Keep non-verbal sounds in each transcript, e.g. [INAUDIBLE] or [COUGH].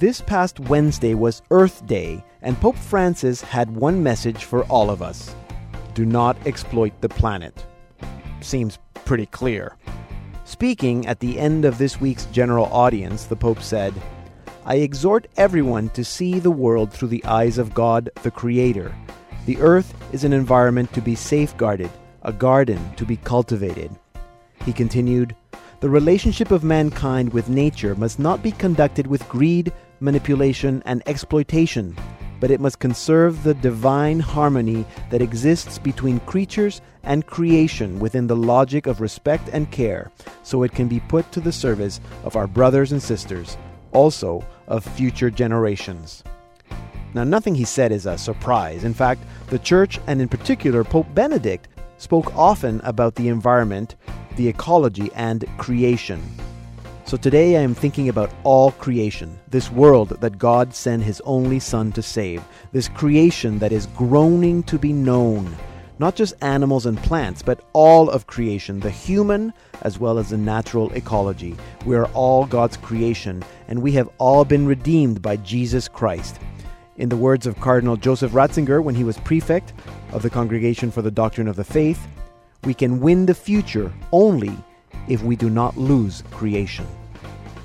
This past Wednesday was Earth Day, and Pope Francis had one message for all of us do not exploit the planet. Seems pretty clear. Speaking at the end of this week's general audience, the Pope said, I exhort everyone to see the world through the eyes of God, the Creator. The earth is an environment to be safeguarded, a garden to be cultivated. He continued, The relationship of mankind with nature must not be conducted with greed, manipulation, and exploitation, but it must conserve the divine harmony that exists between creatures and creation within the logic of respect and care, so it can be put to the service of our brothers and sisters, also of future generations. Now, nothing he said is a surprise. In fact, the Church, and in particular Pope Benedict, spoke often about the environment, the ecology, and creation. So today I am thinking about all creation, this world that God sent His only Son to save, this creation that is groaning to be known. Not just animals and plants, but all of creation, the human as well as the natural ecology. We are all God's creation, and we have all been redeemed by Jesus Christ. In the words of Cardinal Joseph Ratzinger when he was prefect of the Congregation for the Doctrine of the Faith, we can win the future only if we do not lose creation.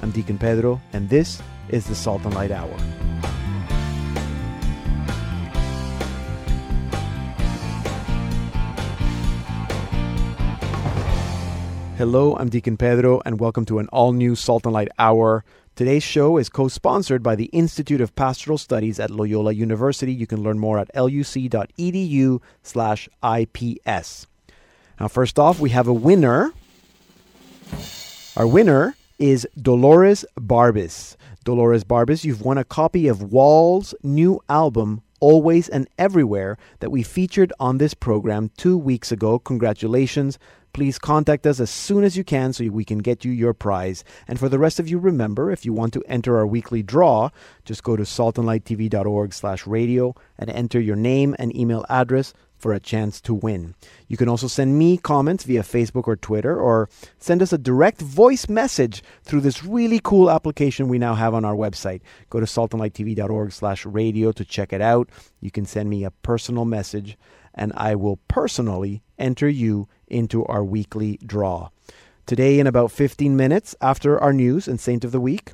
I'm Deacon Pedro, and this is the Salt and Light Hour. Hello, I'm Deacon Pedro, and welcome to an all new Salt and Light Hour. Today's show is co sponsored by the Institute of Pastoral Studies at Loyola University. You can learn more at luc.edu slash IPS. Now, first off, we have a winner. Our winner is Dolores Barbis. Dolores Barbis, you've won a copy of Wall's new album, Always and Everywhere, that we featured on this program two weeks ago. Congratulations. Please contact us as soon as you can so we can get you your prize. And for the rest of you, remember, if you want to enter our weekly draw, just go to saltandlighttv.org slash radio and enter your name and email address for a chance to win. You can also send me comments via Facebook or Twitter, or send us a direct voice message through this really cool application we now have on our website. Go to saltandlighttv.org slash radio to check it out. You can send me a personal message, and I will personally enter you into our weekly draw. Today, in about 15 minutes after our news and Saint of the Week,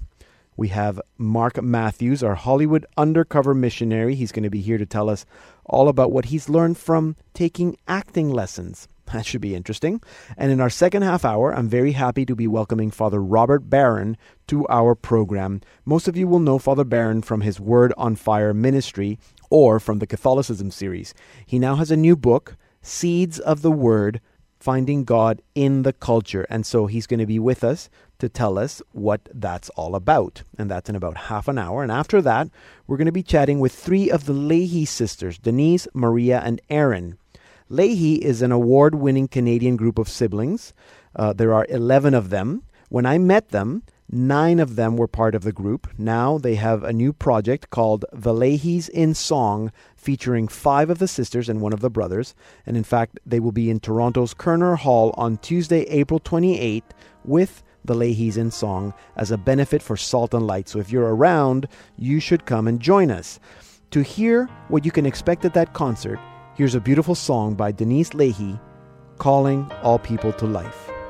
we have Mark Matthews, our Hollywood undercover missionary. He's going to be here to tell us all about what he's learned from taking acting lessons. [LAUGHS] That should be interesting. And in our second half hour, I'm very happy to be welcoming Father Robert Barron to our program. Most of you will know Father Barron from his Word on Fire ministry or from the Catholicism series. He now has a new book, Seeds of the Word Finding God in the Culture. And so he's going to be with us to tell us what that's all about. And that's in about half an hour. And after that, we're going to be chatting with three of the Leahy sisters Denise, Maria, and Erin. Leahy is an award winning Canadian group of siblings. Uh, there are 11 of them. When I met them, Nine of them were part of the group. Now they have a new project called The Leahys in Song, featuring five of the sisters and one of the brothers. And in fact, they will be in Toronto's Koerner Hall on Tuesday, April 28th with the Leahys in Song as a benefit for Salt and Light. So if you're around, you should come and join us. To hear what you can expect at that concert, here's a beautiful song by Denise Leahy, Calling All People to Life.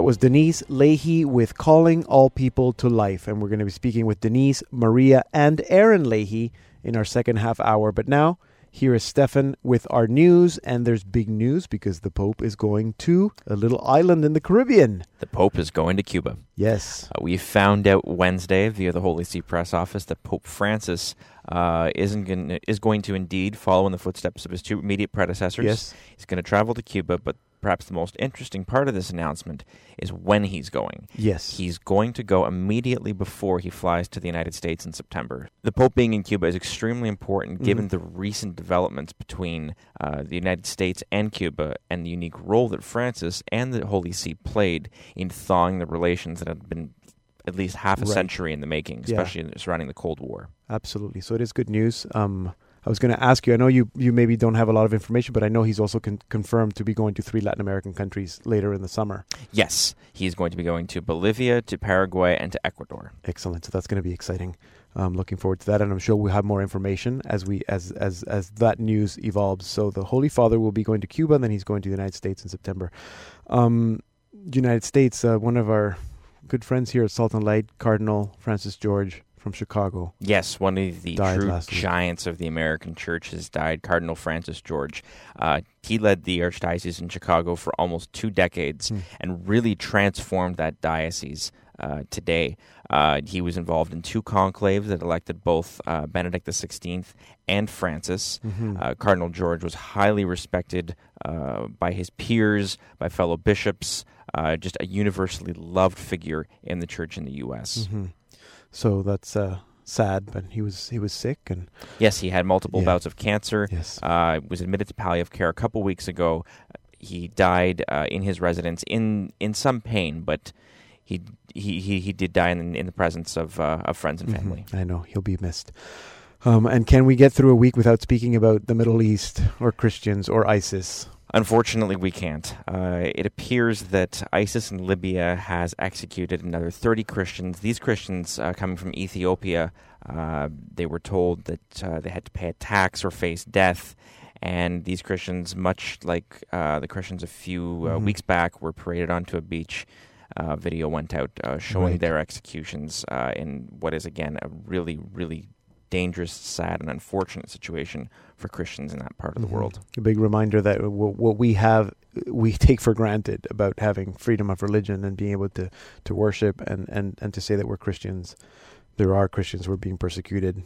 That was Denise Leahy with Calling All People to Life. And we're going to be speaking with Denise, Maria, and Erin Leahy in our second half hour. But now, here is Stefan with our news. And there's big news because the Pope is going to a little island in the Caribbean. The Pope is going to Cuba. Yes. Uh, we found out Wednesday via the Holy See press office that Pope Francis uh, isn't gonna, is going to indeed follow in the footsteps of his two immediate predecessors. Yes. He's going to travel to Cuba, but perhaps the most interesting part of this announcement is when he's going. Yes. He's going to go immediately before he flies to the United States in September. The Pope being in Cuba is extremely important given the recent developments between uh, the United States and Cuba and the unique role that Francis and the Holy See played in thawing the relations that had been at least half a Right. century in the making, Yeah. especially surrounding the Cold War. Absolutely. So it is good news. Um, I was going to ask you. I know you you maybe don't have a lot of information, but I know he's also con- confirmed to be going to three Latin American countries later in the summer. Yes, he's going to be going to Bolivia, to Paraguay, and to Ecuador. Excellent. So that's going to be exciting. Um, looking forward to that, and I'm sure we'll have more information as we as as as that news evolves. So the Holy Father will be going to Cuba, and then he's going to the United States in September. Um, United States. Uh, one of our good friends here at Salt and Light, Cardinal Francis George from Chicago. Yes, one of the true giants of the American church has died, Cardinal Francis George. Uh, he led the Archdiocese in Chicago for almost two decades Hmm. and really transformed that diocese uh, today. Uh, he was involved in two conclaves that elected both uh, Benedict XVI and Francis. Mm-hmm. Uh, Cardinal George was highly respected uh, by his peers, by fellow bishops, uh, just a universally loved figure in the church in the U.S. hmm So that's uh, sad, but he was he was sick, and Yes, he had multiple Yeah. bouts of cancer. yes, uh, was admitted to palliative care a couple weeks ago. He died uh, in his residence in, in some pain, but he he, he, he did die in, in the presence of uh, of friends and Mhm. family. I know he'll be missed. Um, and can we get through a week without speaking about the Middle East or Christians or ISIS? Unfortunately, we can't. Uh, it appears that ISIS in Libya has executed another 30 Christians. These Christians uh, coming from Ethiopia, uh, they were told that uh, they had to pay a tax or face death. And these Christians, much like uh, the Christians a few uh, Mhm. weeks back, were paraded onto a beach. Uh, video went out uh, showing Right. their executions uh, in what is, again, a really, really dangerous, sad, and unfortunate situation for Christians in that part of the Mhm. world. A big reminder that w- what we have, we [LAUGHS] take for granted about having freedom of religion and being able to, to worship and, and, and to say that we're Christians. There are Christians who are being persecuted,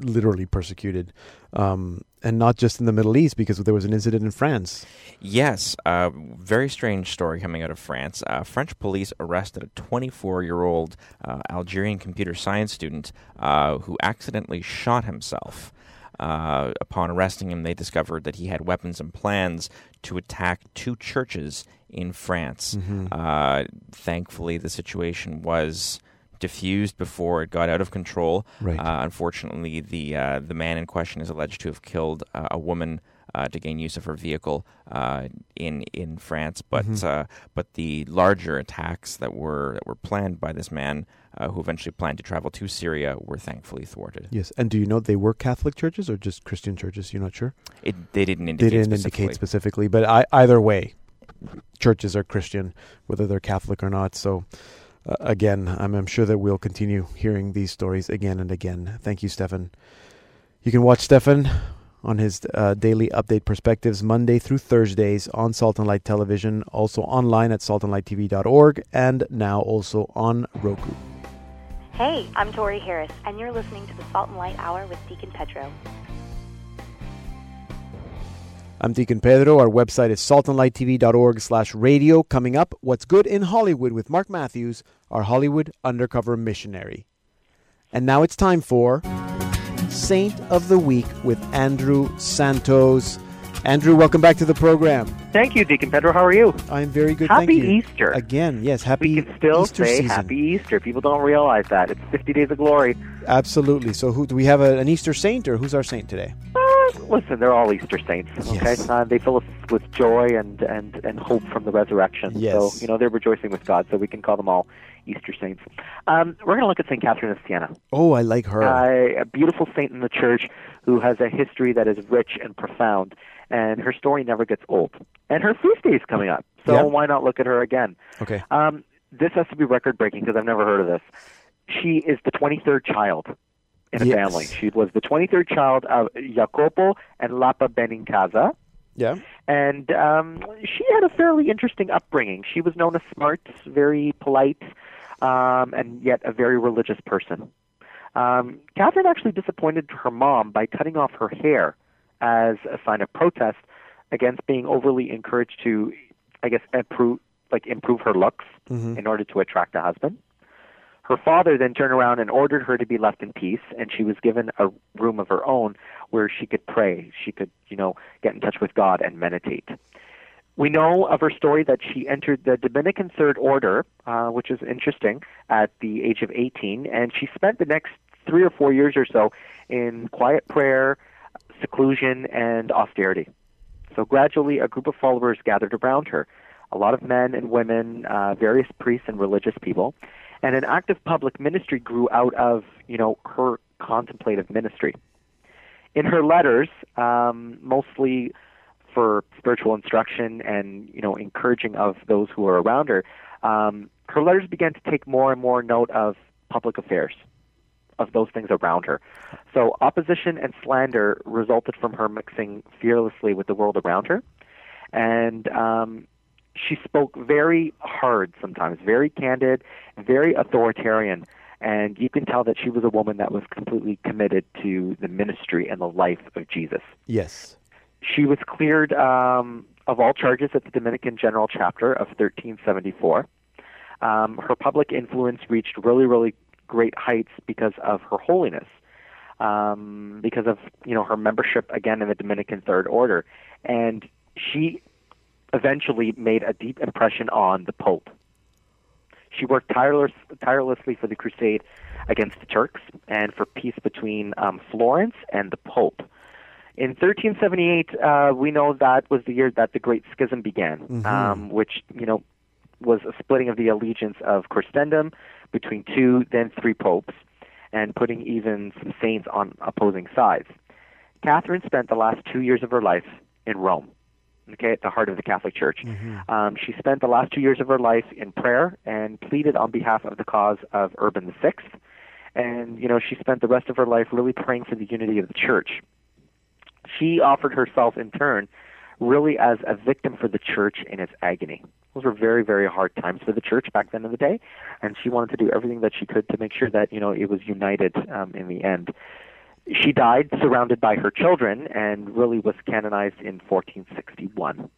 literally persecuted, um, and not just in the Middle East, because there was an incident in France. Yes, uh, very strange story coming out of France. Uh, French police arrested a 24 year old uh, Algerian computer science student uh, who accidentally shot himself. Uh, upon arresting him, they discovered that he had weapons and plans to attack two churches in France. Uh, thankfully, the situation was diffused before it got out of control. Right. Uh, unfortunately, the uh, the man in question is alleged to have killed uh, a woman uh, to gain use of her vehicle uh, in in France. But Mm-hmm. uh, but the larger attacks that were that were planned by this man, uh, who eventually planned to travel to Syria, were thankfully thwarted. Yes, and do you know they were Catholic churches or just Christian churches? You're not sure. It, they didn't indicate. They didn't specifically. indicate specifically, but I, either way, churches are Christian, whether they're Catholic or not. So, uh, again, I'm, I'm sure that we'll continue hearing these stories again and again. Thank you, Stefan. You can watch Stefan on his uh, daily update perspectives Monday through Thursdays on Salt and Light Television, also online at saltandlighttv.org, and now also on Roku. Hey, I'm Tori Harris, and you're listening to the Salt and Light Hour with Deacon Pedro. I'm Deacon Pedro. Our website is saltandlighttv.org slash radio. Coming up, What's Good in Hollywood with Mark Matthews, our Hollywood undercover missionary. And now it's time for Saint of the Week with Andrew Santos. Andrew, welcome back to the program. Thank you, Deacon Pedro. How are you? I'm very good, Happy thank you. Easter. Again, yes, happy Easter. we can still Easter say season. Happy Easter. People don't realize that. It's 50 days of glory. Absolutely. So who do we have a, an Easter saint or who's our saint today? Uh, Listen, they're all Easter saints. Okay, Yes. uh, they fill us with joy and, and, and hope from the resurrection. Yes. So you know they're rejoicing with God. So we can call them all Easter saints. Um, we're going to look at Saint Catherine of Siena, Oh, I like her. uh, a beautiful saint in the church who has a history that is rich and profound, and her story never gets old. And her feast day is coming up, so Yeah. why not look at her again? okay. Um, this has to be record breaking because I've never heard of this. She is the 23rd child in a Yes. family. She was the 23rd child of Jacopo and Lapa Benincasa. Yeah. And um, she had a fairly interesting upbringing. She was known as smart, very polite, um, and yet a very religious person. Um, Catherine actually disappointed her mom by cutting off her hair as a sign of protest against being overly encouraged to, I guess, improve like improve her looks Mhm. in order to attract a husband. Her father then turned around and ordered her to be left in peace, and she was given a room of her own where she could pray. She could, you know, get in touch with God and meditate. We know of her story that she entered the Dominican Third Order, uh, which is interesting, at the age of 18, and she spent the next three or four years or so in quiet prayer, seclusion, and austerity. So gradually, a group of followers gathered around her a lot of men and women, uh, various priests and religious people, and an active public ministry grew out of you know her contemplative ministry. In her letters, um, mostly for spiritual instruction and you know encouraging of those who were around her, um, her letters began to take more and more note of public affairs, of those things around her. So opposition and slander resulted from her mixing fearlessly with the world around her, and um, she spoke very hard sometimes, very candid, very authoritarian, and you can tell that she was a woman that was completely committed to the ministry and the life of Jesus. Yes. She was cleared um, of all charges at the Dominican General Chapter of 1374. Um, her public influence reached really, really great heights because of her holiness, um, because of you know her membership again in the Dominican Third Order, and she eventually made a deep impression on the Pope. She worked tireless, tirelessly for the crusade against the Turks and for peace between um, Florence and the Pope. In 1378, uh, we know that was the year that the Great Schism began, um, which you know was a splitting of the allegiance of Christendom between two, then three popes, and putting even some saints on opposing sides. Catherine spent the last two years of her life in Rome, okay, at the heart of the Catholic Church. Um, she spent the last two years of her life in prayer and pleaded on behalf of the cause of Urban VI. And, you know, she spent the rest of her life really praying for the unity of the church. She offered herself in turn really as a victim for the church in its agony. Those were very, very hard times for the church back then in the day, and she wanted to do everything that she could to make sure that you know it was united um, in the end. She died surrounded by her children, and really was canonized in 1461.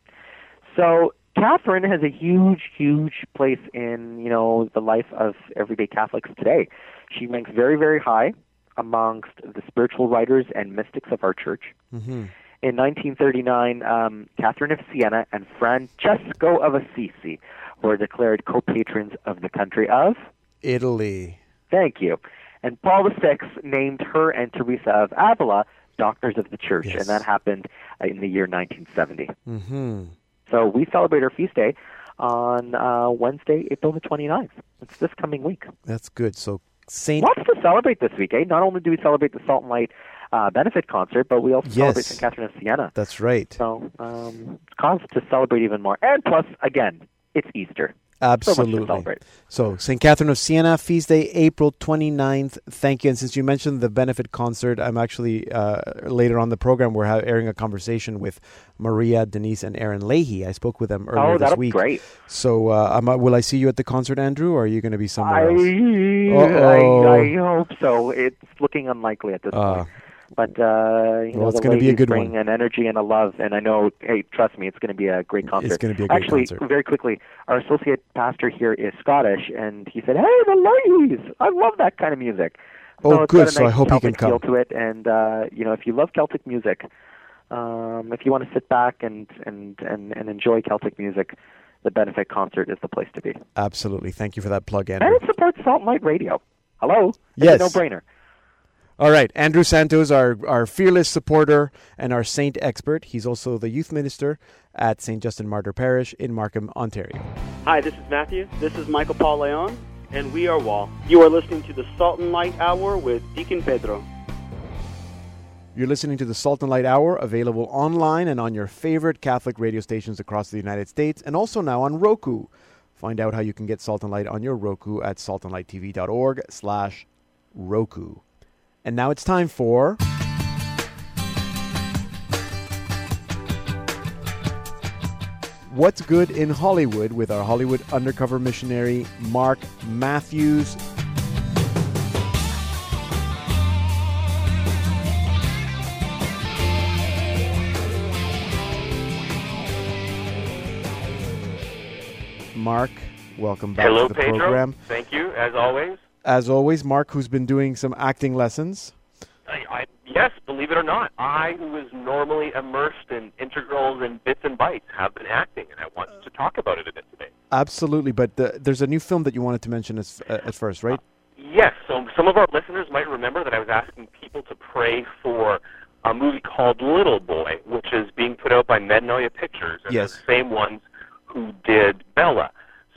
So Catherine has a huge, huge place in you know the life of everyday Catholics today. She ranks very, very high amongst the spiritual writers and mystics of our church. hmm In 1939, um, Catherine of Siena and Francesco of Assisi were declared co-patrons of the country of. Italy. Thank you. And Paul VI named her and Teresa of Avila doctors of the church, Yes. and that happened uh, in the year 1970. hmm So we celebrate our feast day on uh, Wednesday, April the 29th. It's this coming week. That's good. So Saint. Lots to celebrate this week, eh? Not only do we celebrate the Salt and Light uh, benefit concert, but we also celebrate St. Catherine of Siena. That's right. So um, it's cause to celebrate even more. And plus, again, it's Easter. So Absolutely. celebrate. So, St. Catherine of Siena, feast day, April 29th. Thank you. And since you mentioned the benefit concert, I'm actually, uh, later on the program, we're airing a conversation with Maria, Denise, and Erin Leahy. I spoke with them earlier Oh, this week. great. So, uh, will I see you at the concert, Andrew, or are you going to be somewhere I, else? I, I hope so. It's looking unlikely at this Uh, point. But uh, you well, know, it's gonna be a good bring one. an energy and a love, and I know. Hey, trust me, it's going to be a great concert. It's gonna be a great Actually, concert. very quickly, our associate pastor here is Scottish, and he said, "Hey, the Leahys! I love that kind of music." Oh, so it's good. A So I nice hope he Celtic can feel come. to it, and uh, you know, if you love Celtic music, um, if you want to sit back and and and and enjoy Celtic music, the benefit concert is the place to be. Absolutely. Thank you for that plug, Andrew. And it supports Salt and Light Radio. Hello? It's Yes. no-brainer. All right, Andrew Santos, our, our fearless supporter and our saint expert. He's also the youth minister at St. Justin Martyr Parish in Markham, Ontario. Hi, this is Matthew. This is Michael Paul Leon, and we are Wall. You are listening to the Salt and Light Hour with Deacon Pedro. You're listening to the Salt and Light Hour, available online and on your favorite Catholic radio stations across the United States, and also now on Roku. Find out how you can get Salt and Light on your Roku at saltandlighttv.org slash Roku. And now it's time for... What's Good in Hollywood with our Hollywood undercover missionary, Mark Matthews. Mark, welcome back Hello, to the Pedro. program. Thank you, as always. As always, Mark, who's been doing some acting lessons. I, I, yes, believe it or not, I, who is normally immersed in integrals and bits and bytes, have been acting, and I want to talk about it a bit today. Absolutely, but the, there's a new film that you wanted to mention as, uh, at first, right? Yes, so some of our listeners might remember that I was asking people to pray for a movie called Little Boy, which is being put out by Metanoia Pictures, and Yes. the same ones who did Bella.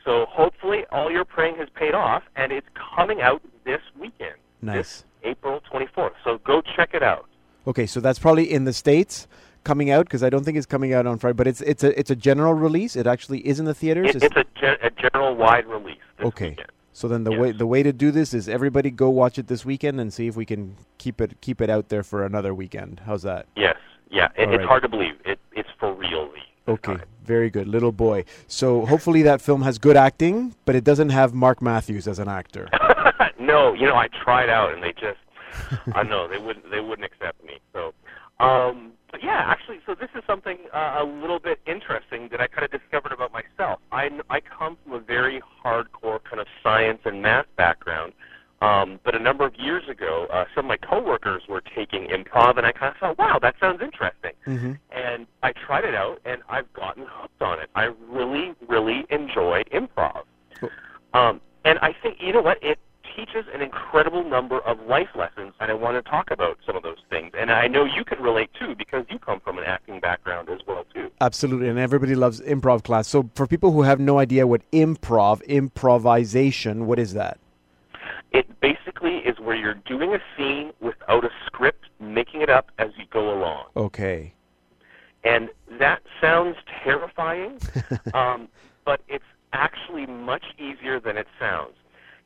So hopefully all your praying has paid off, and it's coming out this weekend. Nice. This April 24th. So go check it out. Okay, so that's probably in the states coming out because I don't think it's coming out on Friday, but it's it's a it's a general release. It actually is in the theaters. It, it's a, gen- a general wide release. Okay. Weekend. So then the Yes. way the way to do this is everybody go watch it this weekend and see if we can keep it keep it out there for another weekend. How's that? Yes. Yeah. It, it's right. hard to believe. It, it's for real. Okay, time. Very good, little boy. So hopefully that film has good acting, but it doesn't have Mark Matthews as an actor. [LAUGHS] no, you know, I tried out and they just, I know they wouldn't, they wouldn't accept me. So, um, but yeah, actually, so this is something uh, a little bit interesting that I kind of discovered about myself. I, I come from a very hardcore kind of science and math background. Um, but a number of years ago, uh, some of my coworkers were taking improv, and I kind of thought, wow, that sounds interesting. hmm and I tried it out, and I've gotten hooked on it. I really, really enjoy improv. Cool. Um, and I think, you know what, it teaches an incredible number of life lessons, and I want to talk about some of those things. And I know you can relate too, because you come from an acting background as well too. Absolutely, and everybody loves improv class. So for people who have no idea what improv, improvisation, what is that? It basically is where you're doing a scene without a script, making it up as you go along. Okay. And that sounds terrifying, [LAUGHS] um, but it's actually much easier than it sounds.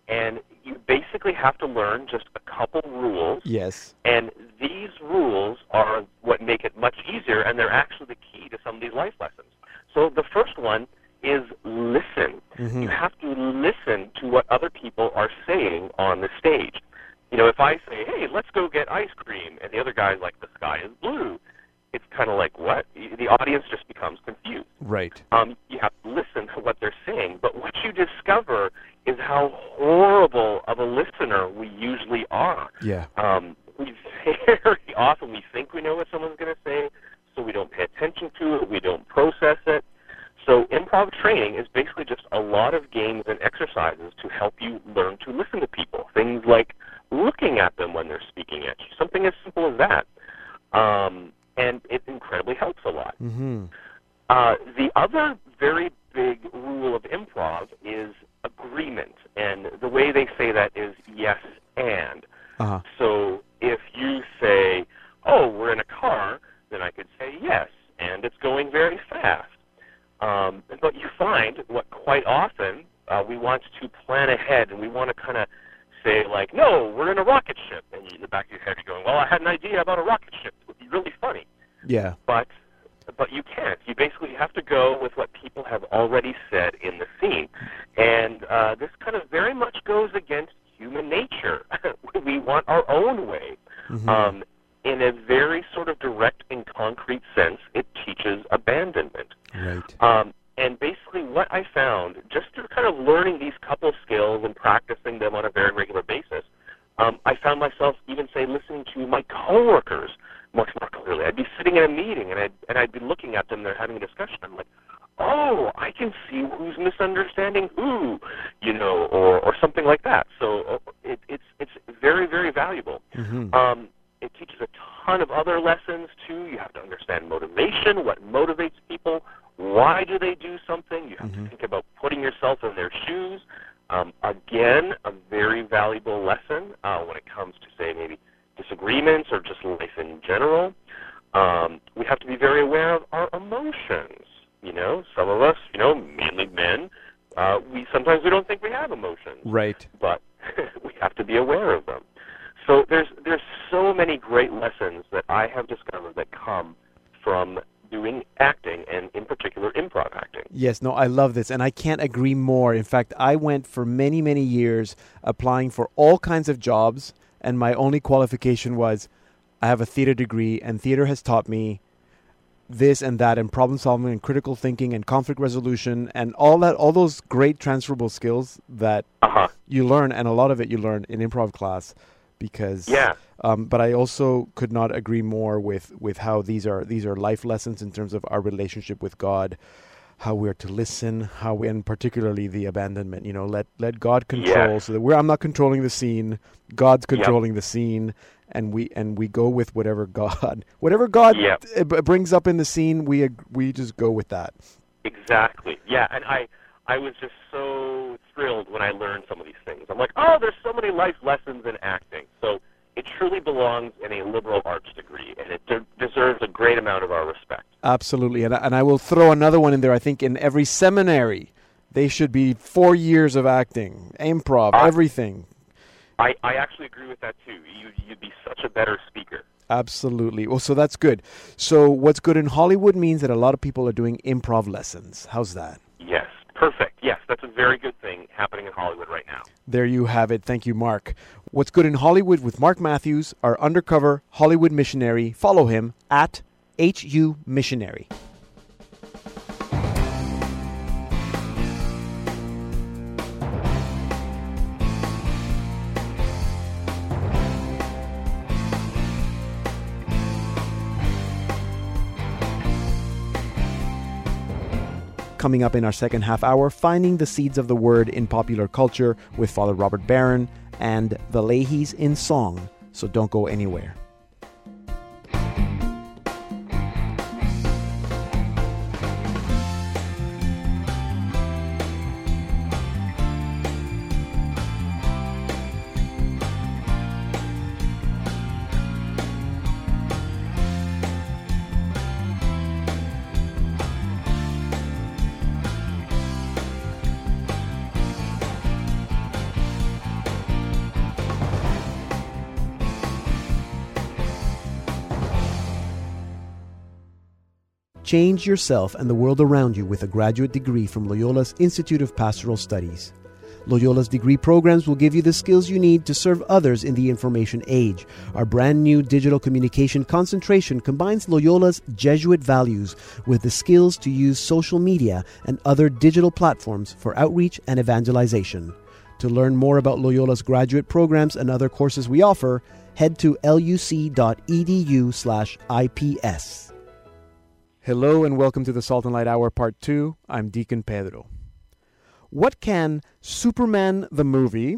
And you basically have to learn just a couple rules, Yes. and these rules are what make it much easier, and they're actually the key to some of these life lessons. So the first one is listen. Mhm. You have to listen to what other people are saying on the stage. You know, if I say, "Hey, let's go get ice cream," and the other guy's like, "The sky is blue," it's kind of like what? The audience just becomes confused. Right. Um, you have to listen to what they're saying, but what you discover is how horrible of a listener we usually are. Yeah. Um, we very [LAUGHS] often we think we know what someone's going to say, so we don't pay attention to it. We don't process it. So improv training is basically just a lot of games and exercises to help you learn to listen to people. Things like looking at them when they're speaking at you. Something as simple as that. Um, and it incredibly helps a lot. Mm-hmm. Uh, the other very big rule of improv is agreement, and the way they say that is yes and. Uh-huh. So if you say, "Oh, we're in a car," then I could say yes, and it's going very fast. Um, but you find what quite often uh, we want to plan ahead, and we want to kind of say like, "No, we're in a rocket ship," and you, in the back of your head you're going, "Well, I had an idea about a rocket ship. It would be really funny." Yeah. but but you can't. You basically have to go with what people have already said in the scene, and uh, this kind of very much goes against human nature. we want our own way. Mhm. Um, in a very sort of direct and concrete sense, it teaches abandonment. right. Um, and basically, what I found, just through kind of learning these couple skills and practicing them on a very regular basis, um, I found myself even say listening to my coworkers much more clearly. I'd be sitting in a meeting and I'd and I'd be looking at them. They're having a discussion. I'm like, oh, I can see who's misunderstanding who, you know, or or something like that. So uh, it, it's it's very very valuable. Mhm. Um, it teaches a ton of other lessons too. You have to understand motivation, what motivates people, why do they do something. You have Mhm. to think about putting yourself in their shoes. Um, again, a very valuable lesson uh, when it comes to say maybe disagreements or just life in general. Um, we have to be very aware of our emotions. You know, some of us, you know, mainly men, uh, we sometimes we don't think we have emotions Right. but [LAUGHS] we have to be aware of them. So there's there's so many great lessons that I have discovered that come from doing acting and in particular improv acting. Yes, no, I love this, and I can't agree more. In fact, I went for many, many years applying for all kinds of jobs, and my only qualification was I have a theater degree, and theater has taught me this and that, and problem solving, and critical thinking, and conflict resolution, and all that, all those great transferable skills that Uh-huh. you learn, and a lot of it you learn in improv class, because Yeah. um, but I also could not agree more with, with how these are these are life lessons in terms of our relationship with God, how we're to listen, how we, and particularly the abandonment. You know, let let God control, Yes. so that we're I'm not controlling the scene, God's Yep. controlling the scene, and we and we go with whatever God [LAUGHS] whatever God Yep. uh, brings up in the scene. We ag- we just go with that. Exactly. Yeah, and I I was just so thrilled when I learned some of these things. I'm like, oh, there's so many life lessons in acting. So it truly belongs in a liberal arts degree, and it de- deserves a great amount of our respect. Absolutely, and I, and I will throw another one in there. I think in every seminary, they should be four years of acting, improv, Ah. everything. I, I actually agree with that too. You, you'd be such a better speaker. Absolutely. Well, so that's good. So what's good in Hollywood means that a lot of people are doing improv lessons. How's that? Yes, perfect. Yes, that's a very good thing happening in Hollywood right now. There you have it. Thank you, Mark. What's good in Hollywood with Mark Matthews, our undercover Hollywood missionary. Follow him at HU Missionary. Coming up in our second half hour, finding the seeds of the word in popular culture with Father Robert Barron and the Leahys in song. So don't go anywhere. Change yourself and the world around you with a graduate degree from Loyola's Institute of Pastoral Studies. Loyola's degree programs will give you the skills you need to serve others in the information age. Our brand new digital communication concentration combines Loyola's Jesuit values with the skills to use social media and other digital platforms for outreach and evangelization. To learn more about Loyola's graduate programs and other courses we offer, head to luc.edu/ips. Hello and welcome to the Salt and Light Hour Part 2. I'm Deacon Pedro. What can Superman the movie,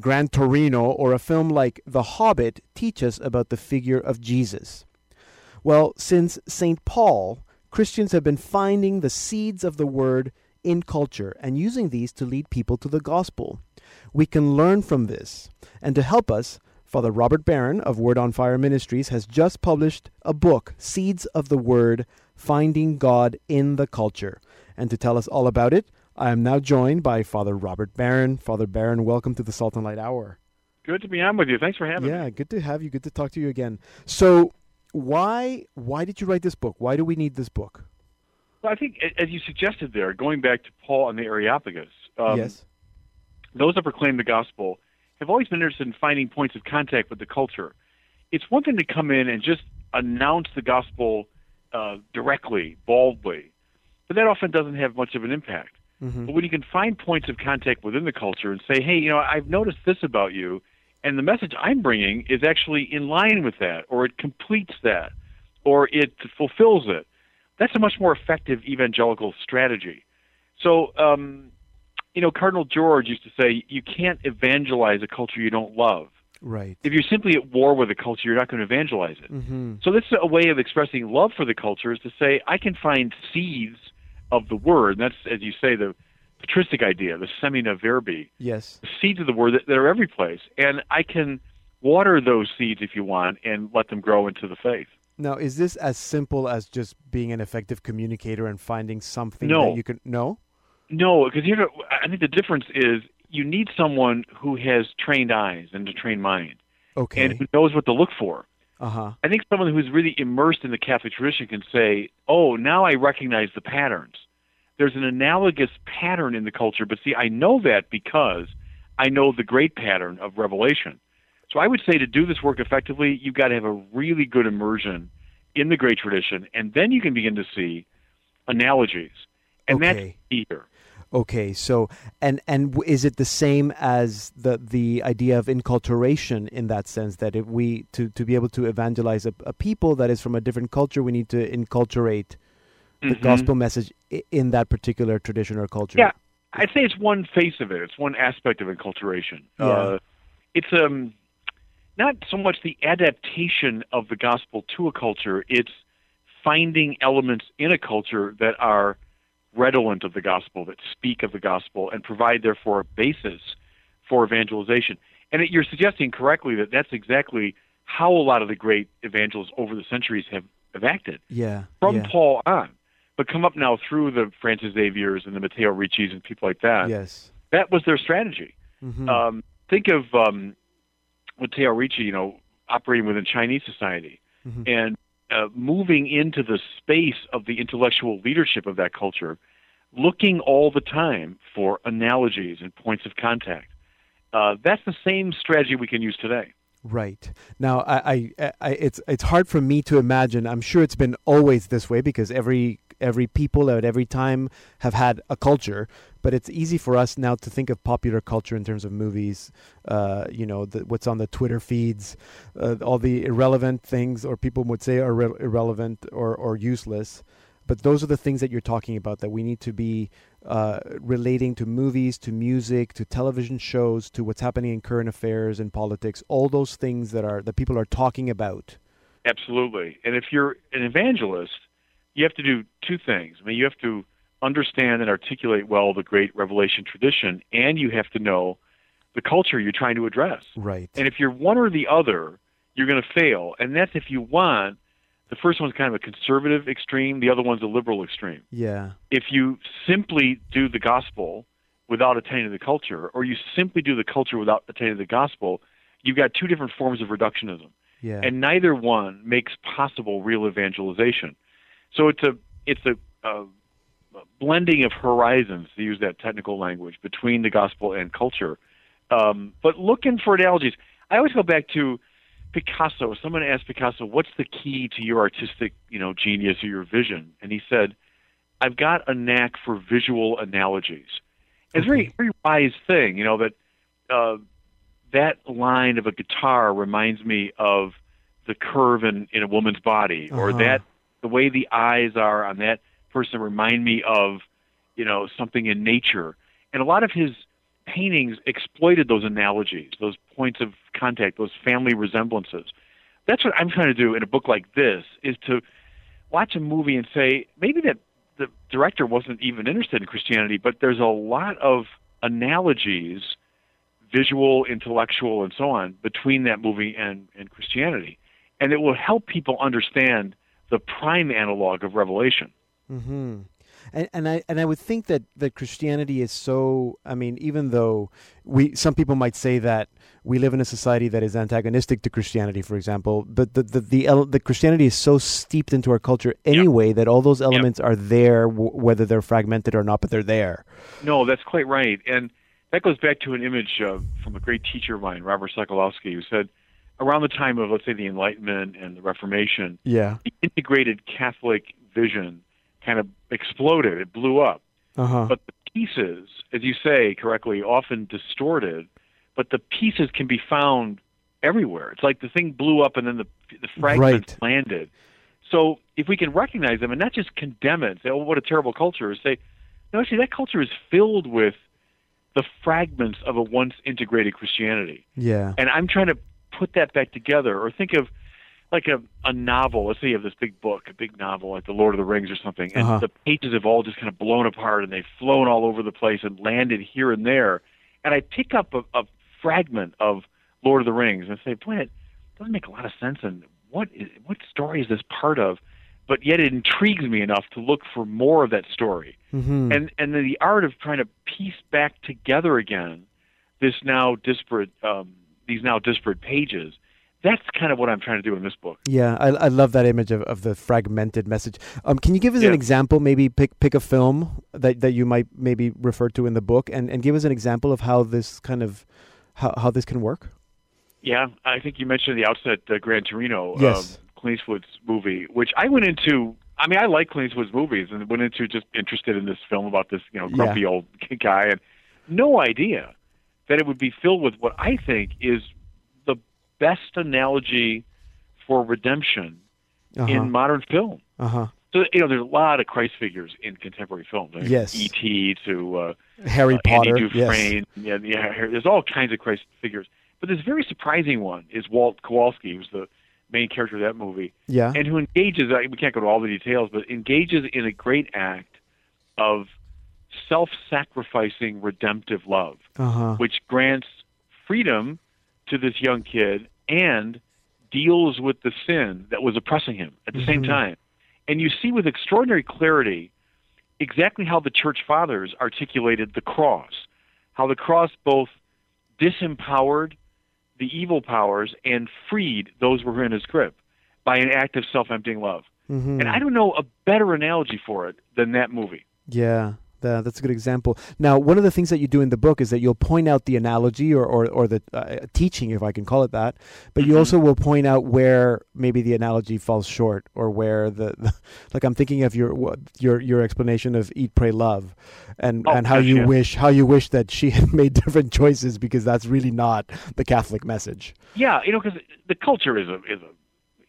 Gran Torino, or a film like The Hobbit teach us about the figure of Jesus? Well, since St. Paul, Christians have been finding the seeds of the word in culture and using these to lead people to the gospel. We can learn from this. And to help us, Father Robert Barron of Word on Fire Ministries has just published a book, Seeds of the Word Finding God in the Culture. And to tell us all about it, I am now joined by Father Robert Barron. Father Barron, welcome to the Salt and Light Hour. Good to be on with you. Thanks for having yeah, me. Yeah, good to have you. Good to talk to you again. So, why why did you write this book? Why do we need this book? Well, I think, as you suggested there, going back to Paul and the Areopagus, um, yes. those that proclaim the gospel have always been interested in finding points of contact with the culture. It's one thing to come in and just announce the gospel uh, directly, baldly, but that often doesn't have much of an impact. Mhm. But when you can find points of contact within the culture and say, hey, you know, I've noticed this about you, and the message I'm bringing is actually in line with that, or it completes that, or it fulfills it, that's a much more effective evangelical strategy. So, um, you know, Cardinal George used to say, you can't evangelize a culture you don't love. Right. If you're simply at war with a culture, you're not going to evangelize it. Mm-hmm. So this is a way of expressing love for the culture is to say, I can find seeds of the word. And that's, as you say, the patristic idea, the semina verbi, Yes. the seeds of the word that, that are every place. And I can water those seeds if you want and let them grow into the faith. Now, is this as simple as just being an effective communicator and finding something No. that you can? No. No, because here, I think the difference is you need someone who has trained eyes and a trained mind Okay. and who knows what to look for. Uh huh. I think someone who's really immersed in the Catholic tradition can say, "Oh, now I recognize the patterns. There's an analogous pattern in the culture, but see, I know that because I know the great pattern of revelation." So I would say to do this work effectively, you've got to have a really good immersion in the great tradition, and then you can begin to see analogies, and that's Okay. key here. Okay. So, and and is it the same as the the idea of inculturation in that sense that if we to to be able to evangelize a, a people that is from a different culture, we need to inculturate the Mhm. gospel message in that particular tradition or culture. Yeah, I'd say it's one face of it. It's one aspect of enculturation. Yeah. Uh, it's um, not so much the adaptation of the gospel to a culture. It's finding elements in a culture that are redolent of the gospel, that speak of the gospel, and provide therefore a basis for evangelization. And it, you're suggesting correctly that that's exactly how a lot of the great evangelists over the centuries have, have acted Yeah. from yeah. Paul on, but come up now through the Francis Xavier's and the Matteo Ricci's and people like that. Yes. That was their strategy. Mhm. Um, think of um, Matteo Ricci, you know, operating within Chinese society Mhm. and uh, moving into the space of the intellectual leadership of that culture, looking all the time for analogies and points of contact. Uh, that's the same strategy we can use today. Right now, I, I, I, it's it's hard for me to imagine. I'm sure it's been always this way because every every people at every time have had a culture. But it's easy for us now to think of popular culture in terms of movies. Uh, you know, the, what's on the Twitter feeds, uh, all the irrelevant things, or people would say are irre- irrelevant or or useless. But those are the things that you're talking about that we need to be uh, relating to movies, to music, to television shows, to what's happening in current affairs and politics. All those things that are that people are talking about. Absolutely. And if you're an evangelist, you have to do two things. I mean, you have to understand and articulate well the great revelation tradition, and you have to know the culture you're trying to address. Right. And if you're one or the other, you're going to fail. And that's if you want. The first one's kind of a conservative extreme, the other one's a liberal extreme. yeah. If you simply do the gospel without attaining the culture, or you simply do the culture without attaining the gospel, you've got two different forms of reductionism Yeah. and neither one makes possible real evangelization. So to it's a, a blending of horizons, to use that technical language, between the gospel and culture. Um, but looking for analogies, I always go back to Picasso. Someone asked Picasso, "What's the key to your artistic, you know, genius or your vision?" And he said, "I've got a knack for visual analogies." It's a very, very wise thing, you know, that uh, that line of a guitar reminds me of the curve in, in a woman's body, or Uh-huh. that the way the eyes are on that person remind me of, you know, something in nature. And a lot of his paintings exploited those analogies, those points of contact, those family resemblances. That's what I'm trying to do in a book like this: is to watch a movie and say maybe that the director wasn't even interested in Christianity, but there's a lot of analogies, visual, intellectual, and so on, between that movie and, and Christianity. And it will help people understand the prime analog of Revelation. hmm And, and I and I would think that that Christianity is so. I mean, even though we some people might say that we live in a society that is antagonistic to Christianity, for example, but the the the, el- the Christianity is so steeped into our culture anyway that all those elements are there, w- whether they're fragmented or not, but they're there. No, that's quite right. And that goes back to an image uh, from a great teacher of mine, Robert Sokolowski, who said around the time of, let's say, the Enlightenment and the Reformation, Yeah. the integrated Catholic vision kind of exploded. It blew up. Uh huh. But the pieces, as you say correctly, often distorted, but the pieces can be found everywhere. It's like the thing blew up and then the, the fragments Right. landed. So if we can recognize them and not just condemn it, say, oh, what a terrible culture, say, no, actually, that culture is filled with the fragments of a once integrated Christianity. Yeah. And I'm trying to put that back together or think of like a, a novel. Let's say you have this big book, a big novel like The Lord of the Rings or something, and Uh-huh. the pages have all just kind of blown apart and they've flown all over the place and landed here and there. And I pick up a, a fragment of Lord of the Rings and say, boy, it doesn't make a lot of sense. And what is, what story is this part of? But yet it intrigues me enough to look for more of that story hmm and and then the art of trying to piece back together again this now disparate um, these now disparate pages. That's kind of what I'm trying to do in this book. Yeah, I, I love that image of, of the fragmented message. Um, can you give us an example? Maybe pick pick a film that, that you might maybe refer to in the book, and, and give us an example of how this kind of how, how this can work. Yeah, I think you mentioned at the outset uh, Gran Torino, Yes. um, Clint Eastwood's movie, which I went into. I mean, I like Clint Eastwood's movies, and went into just interested in this film about this, you know, Yeah. grumpy old [LAUGHS] guy, and no idea that it would be filled with what I think is the best analogy for redemption Uh-huh. in modern film. uh huh. So you know, there's a lot of Christ figures in contemporary film. There's Yes. E.T. to uh, Harry uh, Potter. Andy yes. Dufresne. Yeah, yeah. There's all kinds of Christ figures. But this very surprising one is Walt Kowalski, who's the main character of that movie, Yeah. and who engages. I- We can't go to all the details, but engages in a great act of self-sacrificing redemptive love, Uh huh. which grants freedom to this young kid and deals with the sin that was oppressing him at the same Mhm. time. And you see with extraordinary clarity exactly how the church fathers articulated the cross, how the cross both disempowered the evil powers and freed those who were in his grip by an act of self-emptying love. hmm And I don't know a better analogy for it than that movie. Yeah, tha- that's a good example. Now, one of the things that you do in the book is that you'll point out the analogy or, or, or the uh, teaching, if I can call it that, but you Mhm. also will point out where maybe the analogy falls short or where the, [LAUGHS] the like I'm thinking of your your your explanation of eat, pray, love, and Oh, and how you yeah. wish how you wish that she [LAUGHS] had made different choices because that's really not the Catholic message. Yeah, you know, because the culture is a is a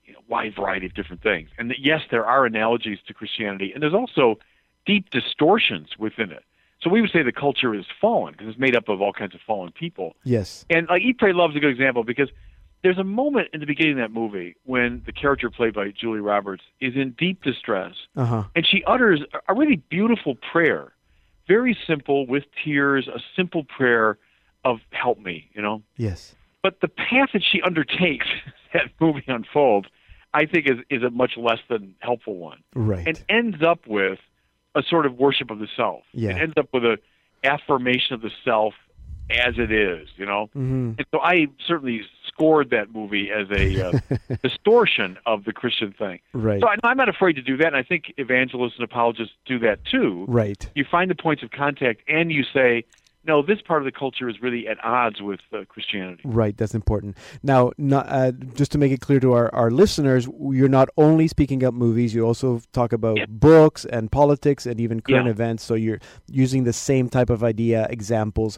you know, wide variety of different things, and yes, there are analogies to Christianity, and there's also deep distortions within it. So we would say the culture is fallen because it's made up of all kinds of fallen people. Yes. And like Eat, Pray, Love is a good example because there's a moment in the beginning of that movie when the character played by Julia Roberts is in deep distress, Uh huh. and she utters a- a really beautiful prayer, very simple with tears, a simple prayer of "Help me," you know. Yes. But the path that she undertakes, [LAUGHS] that movie unfolds, I think is is a much less than helpful one, Right. and ends up with a sort of worship of the self. Yeah. It ends up with a affirmation of the self as it is, you know. hmm And so I certainly scored that movie as a uh, [LAUGHS] distortion of the Christian thing. Right. So I, I'm not afraid to do that, and I think evangelists and apologists do that too. Right. You find the points of contact, and you say, no, this part of the culture is really at odds with uh, Christianity. Right, that's important. Now, not, uh, just to make it clear to our, our listeners, you're not only speaking up movies, you also talk about Yeah. books and politics and even current Yeah. events. So you're using the same type of idea, examples.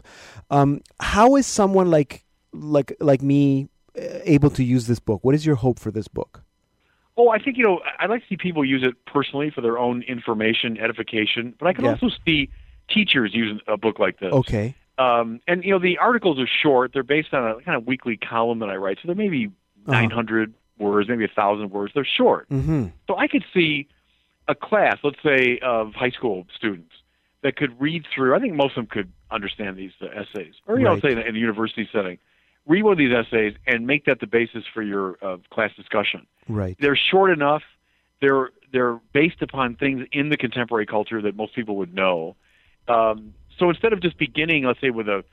Um, how is someone like like like me uh, able to use this book? What is your hope for this book? Oh, I think you know I- I'd like to see people use it personally for their own information, edification, but I can Yeah. also see teachers using a book like this. Okay. Um, and you know the articles are short; they're based on a kind of weekly column that I write, so they're maybe Uh-huh. 900 words, maybe a thousand words. They're short, Mm-hmm. so I could see a class, let's say of high school students, that could read through. I think most of them could understand these uh, essays, or you know, say in a, in a university setting, read one of these essays and make that the basis for your uh, class discussion Right. they're short enough. They're they're based upon things in the contemporary culture that most people would know. Um, so instead of just beginning, let's say, with a,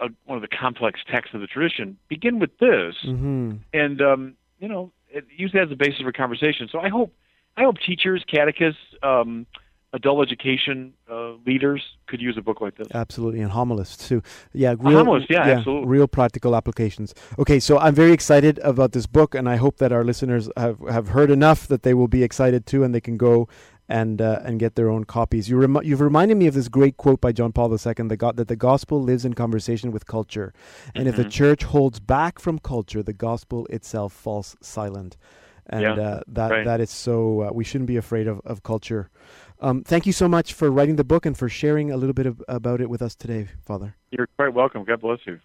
a one of the complex texts of the tradition, begin with this, Mm-hmm. and um, you know, it, use that as a basis for conversation. So I hope I hope teachers, catechists, um, adult education uh, leaders could use a book like this. Absolutely, and homilists too. Yeah, real, homilist, yeah, absolutely. real practical applications. Okay, so I'm very excited about this book, and I hope that our listeners have, have heard enough that they will be excited too, and they can go and uh, and get their own copies. You you've reminded me of this great quote by John Paul II: go- that the gospel lives in conversation with culture, and if the Mhm. church holds back from culture, the gospel itself falls silent. And Yeah, uh, that right. that is so. Uh, we shouldn't be afraid of, of culture. Um, thank you so much for writing the book and for sharing a little bit of, about it with us today, Father. You're quite welcome. God bless you.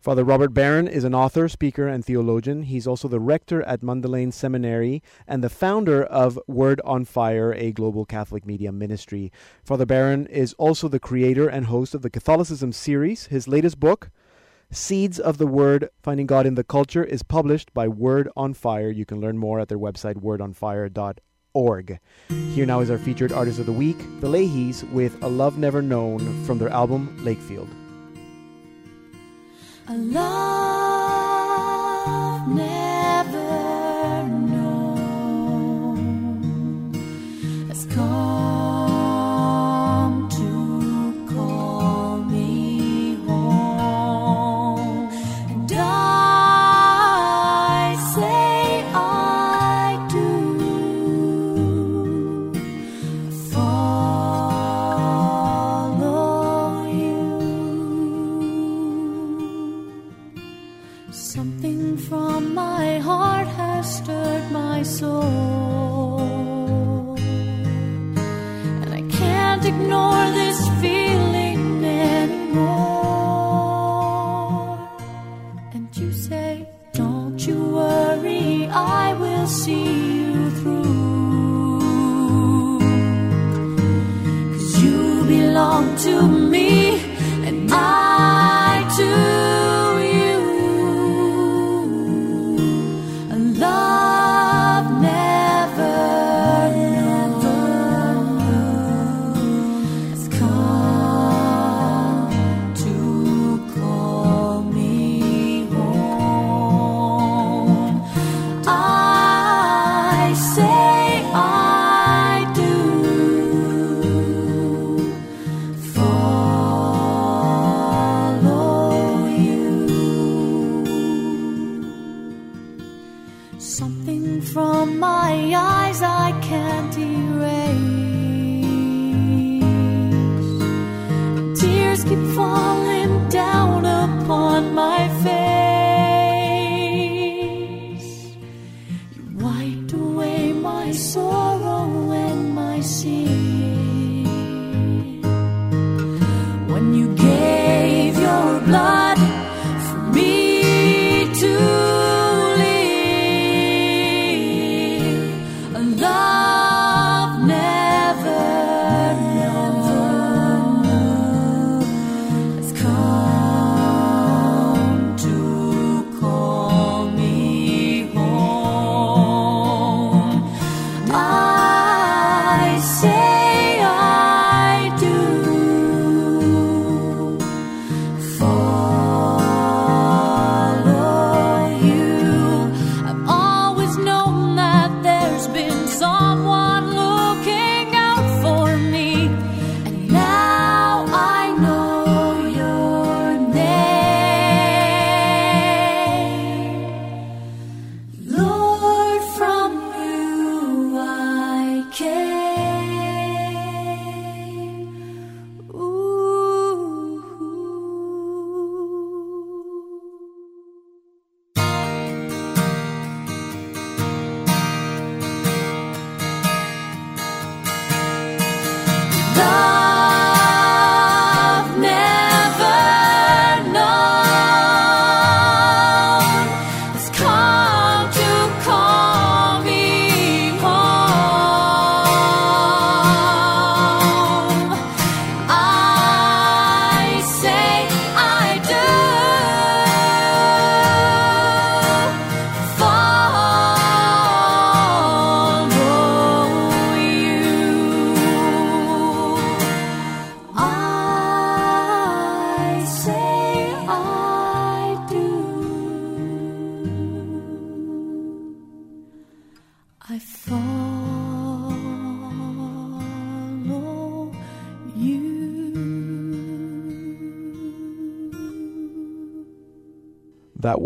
Father Robert Barron is an author, speaker, and theologian. He's also the rector at Mundelein Seminary and the founder of Word on Fire, a global Catholic media ministry. Father Barron is also the creator and host of the Catholicism series. His latest book, Seeds of the Word Finding God in the Culture, is published by Word on Fire. You can learn more at their website, wordonfire.org. Here now is our featured artist of the week, the Leahys, with A Love Never Known from their album Lakefield. A love never known. Has come to me,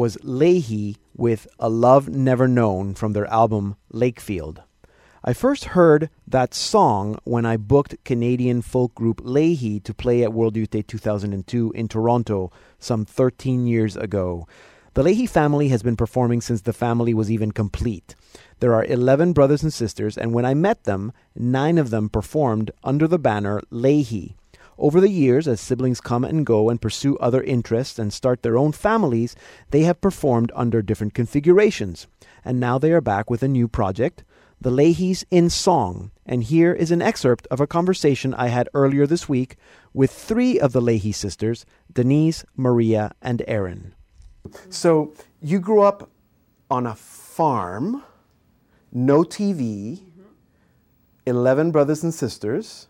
was Leahy with A Love Never Known from their album Lakefield. I first heard that song when I booked Canadian folk group Leahy to play at World Youth Day 2002 in Toronto some 13 years ago. The Leahy family has been performing since the family was even complete. There are 11 brothers and sisters, and when I met them, nine of them performed under the banner Leahy. Over the years, as siblings come and go and pursue other interests and start their own families, they have performed under different configurations. And now they are back with a new project, The Leahys in Song. And here is an excerpt of a conversation I had earlier this week with three of the Leahy sisters, Denise, Maria, and Erin. So, you grew up on a farm, no TV, mm-hmm. 11 brothers and sisters.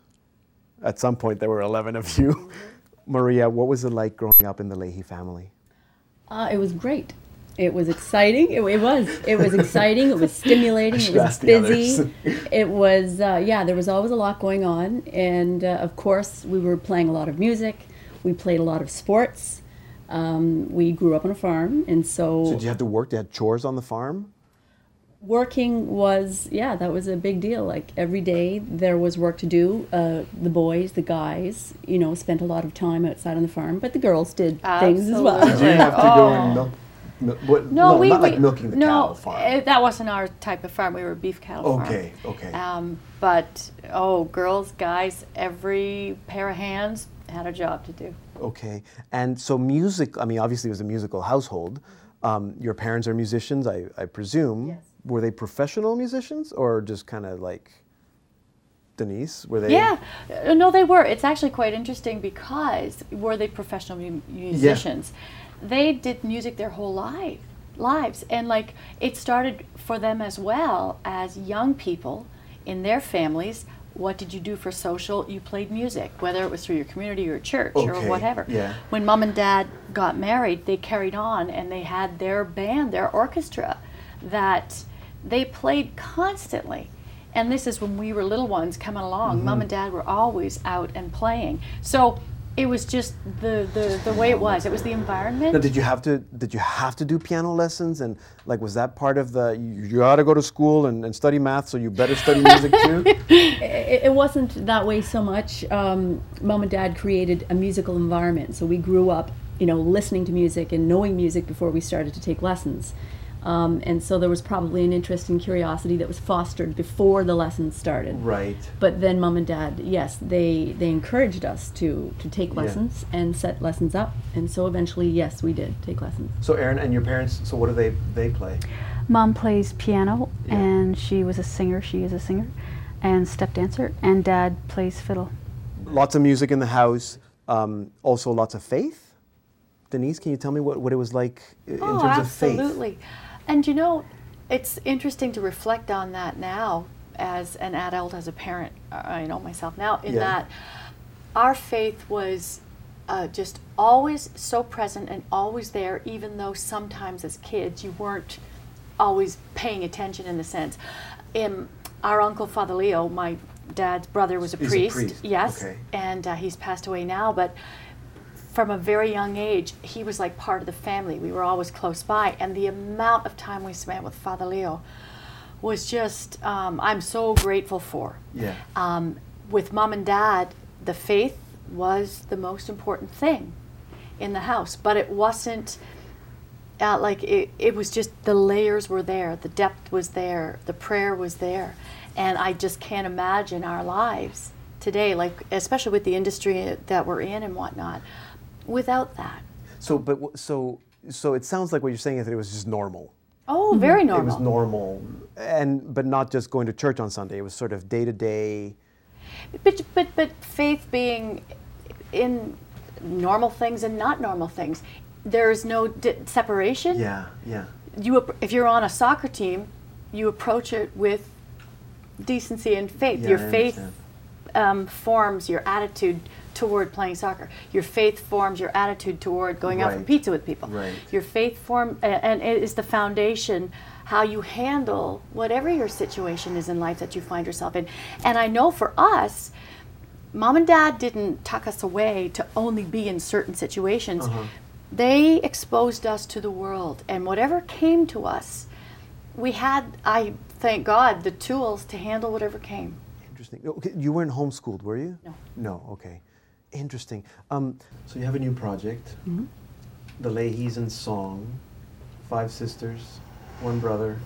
At some point, there were 11 of you. Maria, what was it like growing up in the Leahy family? Uh, it was great. It was exciting. It, it was. It was exciting. It was [LAUGHS] stimulating. It was busy. [LAUGHS] it was. Uh, yeah, there was always a lot going on, and uh, of course, we were playing a lot of music. We played a lot of sports. Um, we grew up on a farm, and so, So, did you have to work? Did you have chores on the farm? Working was yeah, that was a big deal. Like every day, there was work to do. Uh, the boys, the guys, you know, spent a lot of time outside on the farm, but the girls did things as well. Absolutely. Did you have to go Oh. and [LAUGHS] milk? mil- what, No, we, not we like milking the no, cow farm. eh, that wasn't our type of farm. We were a beef cattle farm. Okay, okay. Um, but oh, girls, guys, every pair of hands had a job to do. Okay, and so music. I mean, obviously, it was a musical household. Um, your parents are musicians, I, I presume. Yes. Were they professional musicians or just kind of like Denise? Were they? Yeah, Uh, no, they were. It's actually quite interesting because were they professional mu- musicians? They did music their whole life, lives, and like it started for them as well as young people in their families. What did you do for social? You played music, whether it was through your community or church Okay, or whatever. yeah. When mom and dad got married, they carried on and they had their band, their orchestra, that they played constantly. And this is when we were little ones coming along. Mm-hmm. Mom and dad were always out and playing. So it was just the, the, the way it was. It was the environment. Now, did you have to? Did you have to do piano lessons? And like, was that part of the? You, you got to go to school and, and study math, so you better study music [LAUGHS] too. it, it wasn't that way so much. Um, Mom and Dad created a musical environment, so we grew up, you know, listening to music and knowing music before we started to take lessons. Um, and so there was probably an interest and curiosity that was fostered before the lessons started. right. But then Mom and Dad, yes, they they encouraged us to to take Yeah. lessons and set lessons up, and so eventually, yes, we did take lessons. So, Erin and your parents. So, what do they they play? Mom plays piano, Yeah. and she was a singer. She is a singer, and step dancer. And Dad plays fiddle. Lots of music in the house. Um, also, lots of faith. Denise, can you tell me what, what it was like in oh, terms of faith? absolutely. And you know, it's interesting to reflect on that now as an adult, as a parent. uh, I know myself now, in Yeah. that our faith was uh, just always so present and always there, even though sometimes as kids you weren't always paying attention in the sense. Um, our uncle Father Leo, my dad's brother, was a He's a priest. priest, Yes, okay. and uh, he's passed away now, but from a very young age, he was like part of the family. We were always close by, and the amount of time we spent with Father Leo was just, um, I'm so grateful for. Yeah. Um, with mom and dad, the faith was the most important thing in the house, but it wasn't uh, like it, it was just the layers were there, the depth was there, the prayer was there. And I just can't imagine our lives today, like especially with the industry that we're in and whatnot, without that. So, but so so it sounds like what you're saying is that it was just normal. Oh, very normal. It was normal, and but not just going to church on Sunday. It was sort of day to day. But, but, but faith being in normal things and not normal things, there is no di- separation. Yeah, yeah. You, if you're on a soccer team, you approach it with decency and faith. Yeah, your I faith um, forms your attitude toward playing soccer. Your faith forms your attitude toward going out for pizza with people. Right. Your faith form, and it is the foundation how you handle whatever your situation is in life that you find yourself in. And I know for us, mom and dad didn't tuck us away to only be in certain situations. Uh-huh. they exposed us to the world, and whatever came to us, we had, I thank God, the tools to handle whatever came. Interesting. You weren't homeschooled, were you? No. No. Okay. Interesting. Um, so you have a new project, Mm-hmm. the Leahys in Song, five sisters, one brother.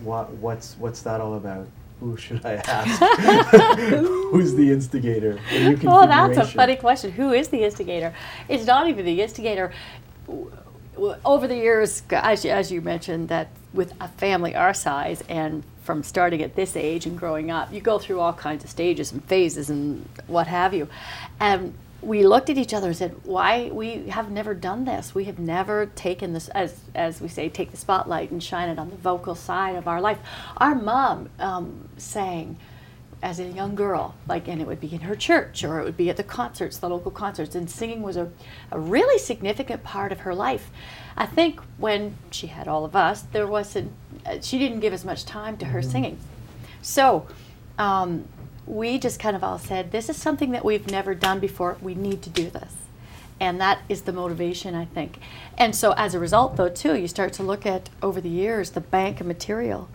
What what's what's that all about? Who should I ask? [LAUGHS] Who's the instigator? The Oh, that's a funny question. Who is the instigator? It's not even the instigator. Over the years, as you, as you mentioned, that with a family our size and from starting at this age and growing up, you go through all kinds of stages and phases and what have you. And we looked at each other and said, "Why we have never done this? We have never taken this, as as we say, take the spotlight and shine it on the vocal side of our life." Our mom um, sang as a young girl, like, and it would be in her church or it would be at the concerts, the local concerts, and singing was a, a really significant part of her life. I think when she had all of us, there wasn't, uh, she didn't give as much time to her singing. So um, we just kind of all said, this is something that we've never done before. We need to do this. And that is the motivation, I think. And so as a result, though, too, you start to look at over the years the bank of material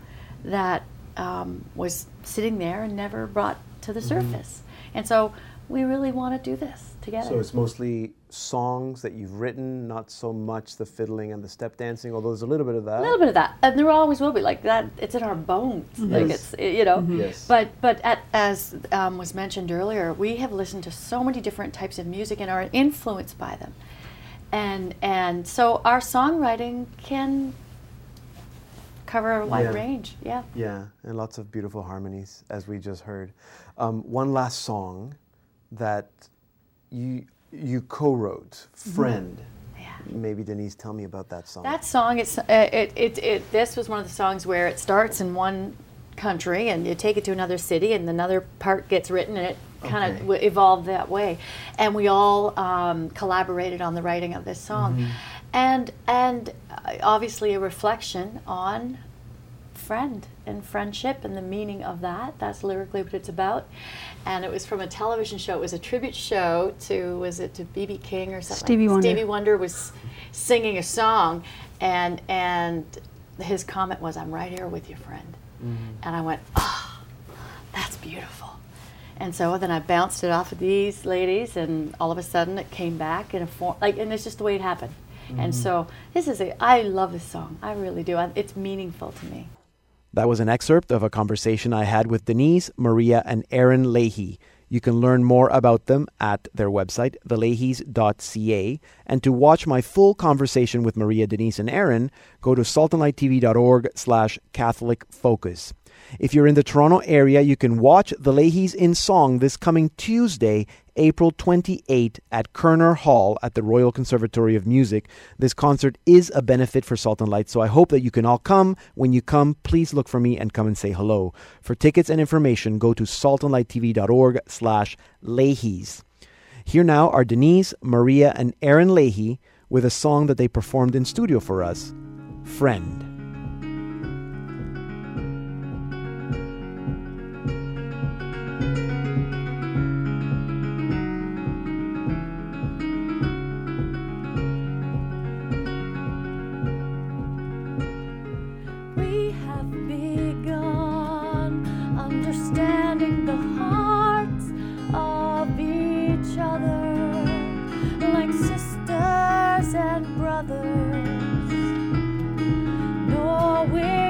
that um, was sitting there and never brought to the Mhm. surface. And so we really want to do this together. So it's mostly songs that you've written, not so much the fiddling and the step dancing, although there's a little bit of that. a little bit of that, and there always will be like that. It's in our bones, like Yes. it's you know. Mhm. Yes. But but at, as um, was mentioned earlier, we have listened to so many different types of music and are influenced by them, and and so our songwriting can cover a wide Yeah. range. Yeah. Yeah, and lots of beautiful harmonies, as we just heard. Um, one last song that you you co-wrote, "Friend." Yeah. Maybe Denise, tell me about that song. That song, it's uh, it, it it this was one of the songs where it starts in one country and you take it to another city and another part gets written and it kind Okay. of w- evolved that way, and we all um, collaborated on the writing of this song, Mhm. And and uh, obviously a reflection on friend and friendship and the meaning of that. That's lyrically what it's about. And it was from a television show. It was a tribute show to was it to BB King or something? Stevie Wonder. Stevie Wonder was singing a song, and and his comment was, "I'm right here with you, friend." And I went, "Oh, that's beautiful." And so then I bounced it off of these ladies, and all of a sudden it came back in a form like, and it's just the way it happened. And Mhm. so this is a, I love this song. I really do. I, it's meaningful to me. That was an excerpt of a conversation I had with Denise, Maria, and Erin Leahy. You can learn more about them at their website, theleahys.ca. And to watch my full conversation with Maria, Denise, and Erin, go to saltandlighttv.org slash Catholic Focus. If you're in the Toronto area, you can watch the Leahys in song this coming Tuesday, April 28 at Koerner Hall at the Royal Conservatory of Music. This concert is a benefit for Salt and Light, so I hope that you can all come. When you come, please look for me and come and say hello. For tickets and information, go to saltandlighttv.org slash Leahys. Here now are Denise, Maria, and Erin Leahy with a song that they performed in studio for us, Friend. And brothers, knowing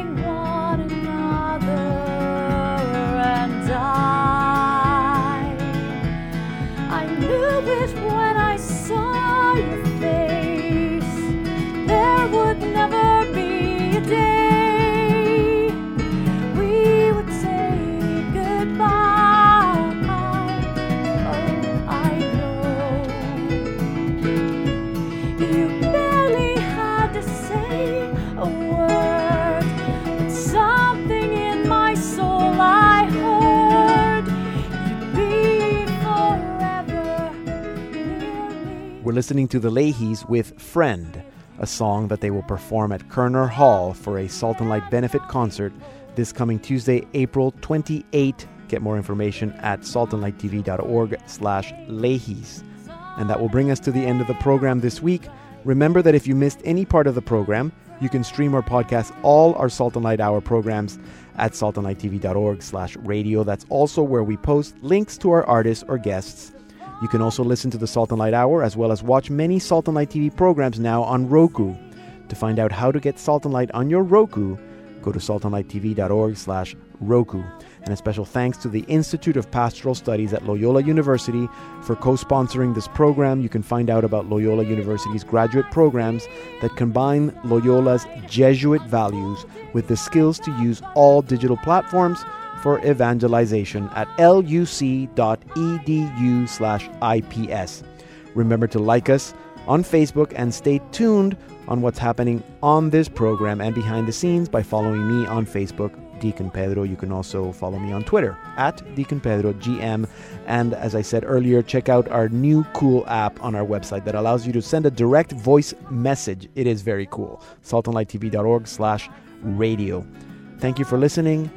We're listening to the Leahys with Friend, a song that they will perform at Koerner Hall for a Salt and Light benefit concert this coming Tuesday, April 28. Get more information at saltandlighttv.org slash Leahys. And that will bring us to the end of the program this week. Remember that if you missed any part of the program, you can stream or podcast all our Salt and Light Hour programs at saltandlighttv.org slash radio. That's also where we post links to our artists or guests. You can also listen to the Salt and Light Hour as well as watch many Salt and Light TV programs now on Roku. To find out how to get Salt and Light on your Roku, go to saltandlighttv.org slash Roku. And a special thanks to the Institute of Pastoral Studies at Loyola University for co sponsoring this program. You can find out about Loyola University's graduate programs that combine Loyola's Jesuit values with the skills to use all digital platforms for evangelization at luc.edu slash IPS. Remember to like us on Facebook and stay tuned on what's happening on this program and behind the scenes by following me on Facebook, Deacon Pedro. You can also follow me on Twitter at Deacon Pedro GM. And as I said earlier, check out our new cool app on our website that allows you to send a direct voice message. It is very cool. saltandlighttv.org slash radio. Thank you for listening.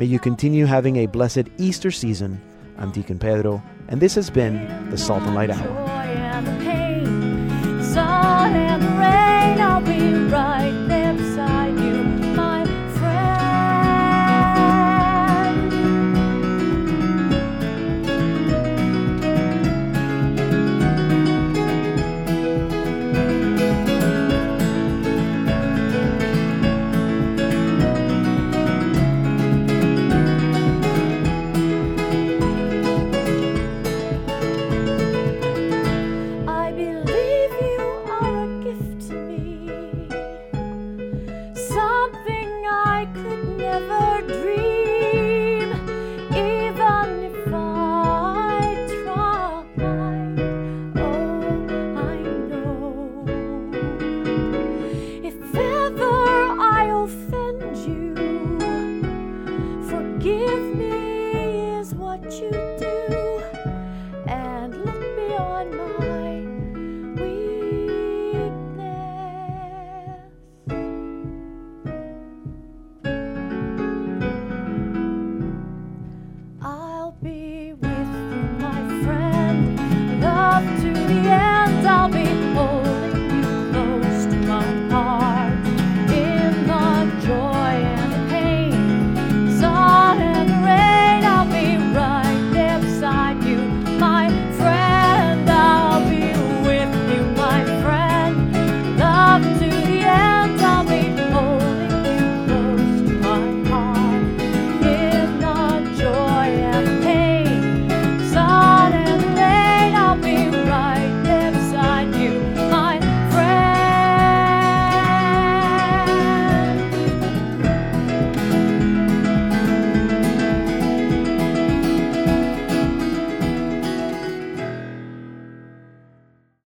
May you continue having a blessed Easter season. I'm Deacon Pedro, and this has been the Salt and Light Hour.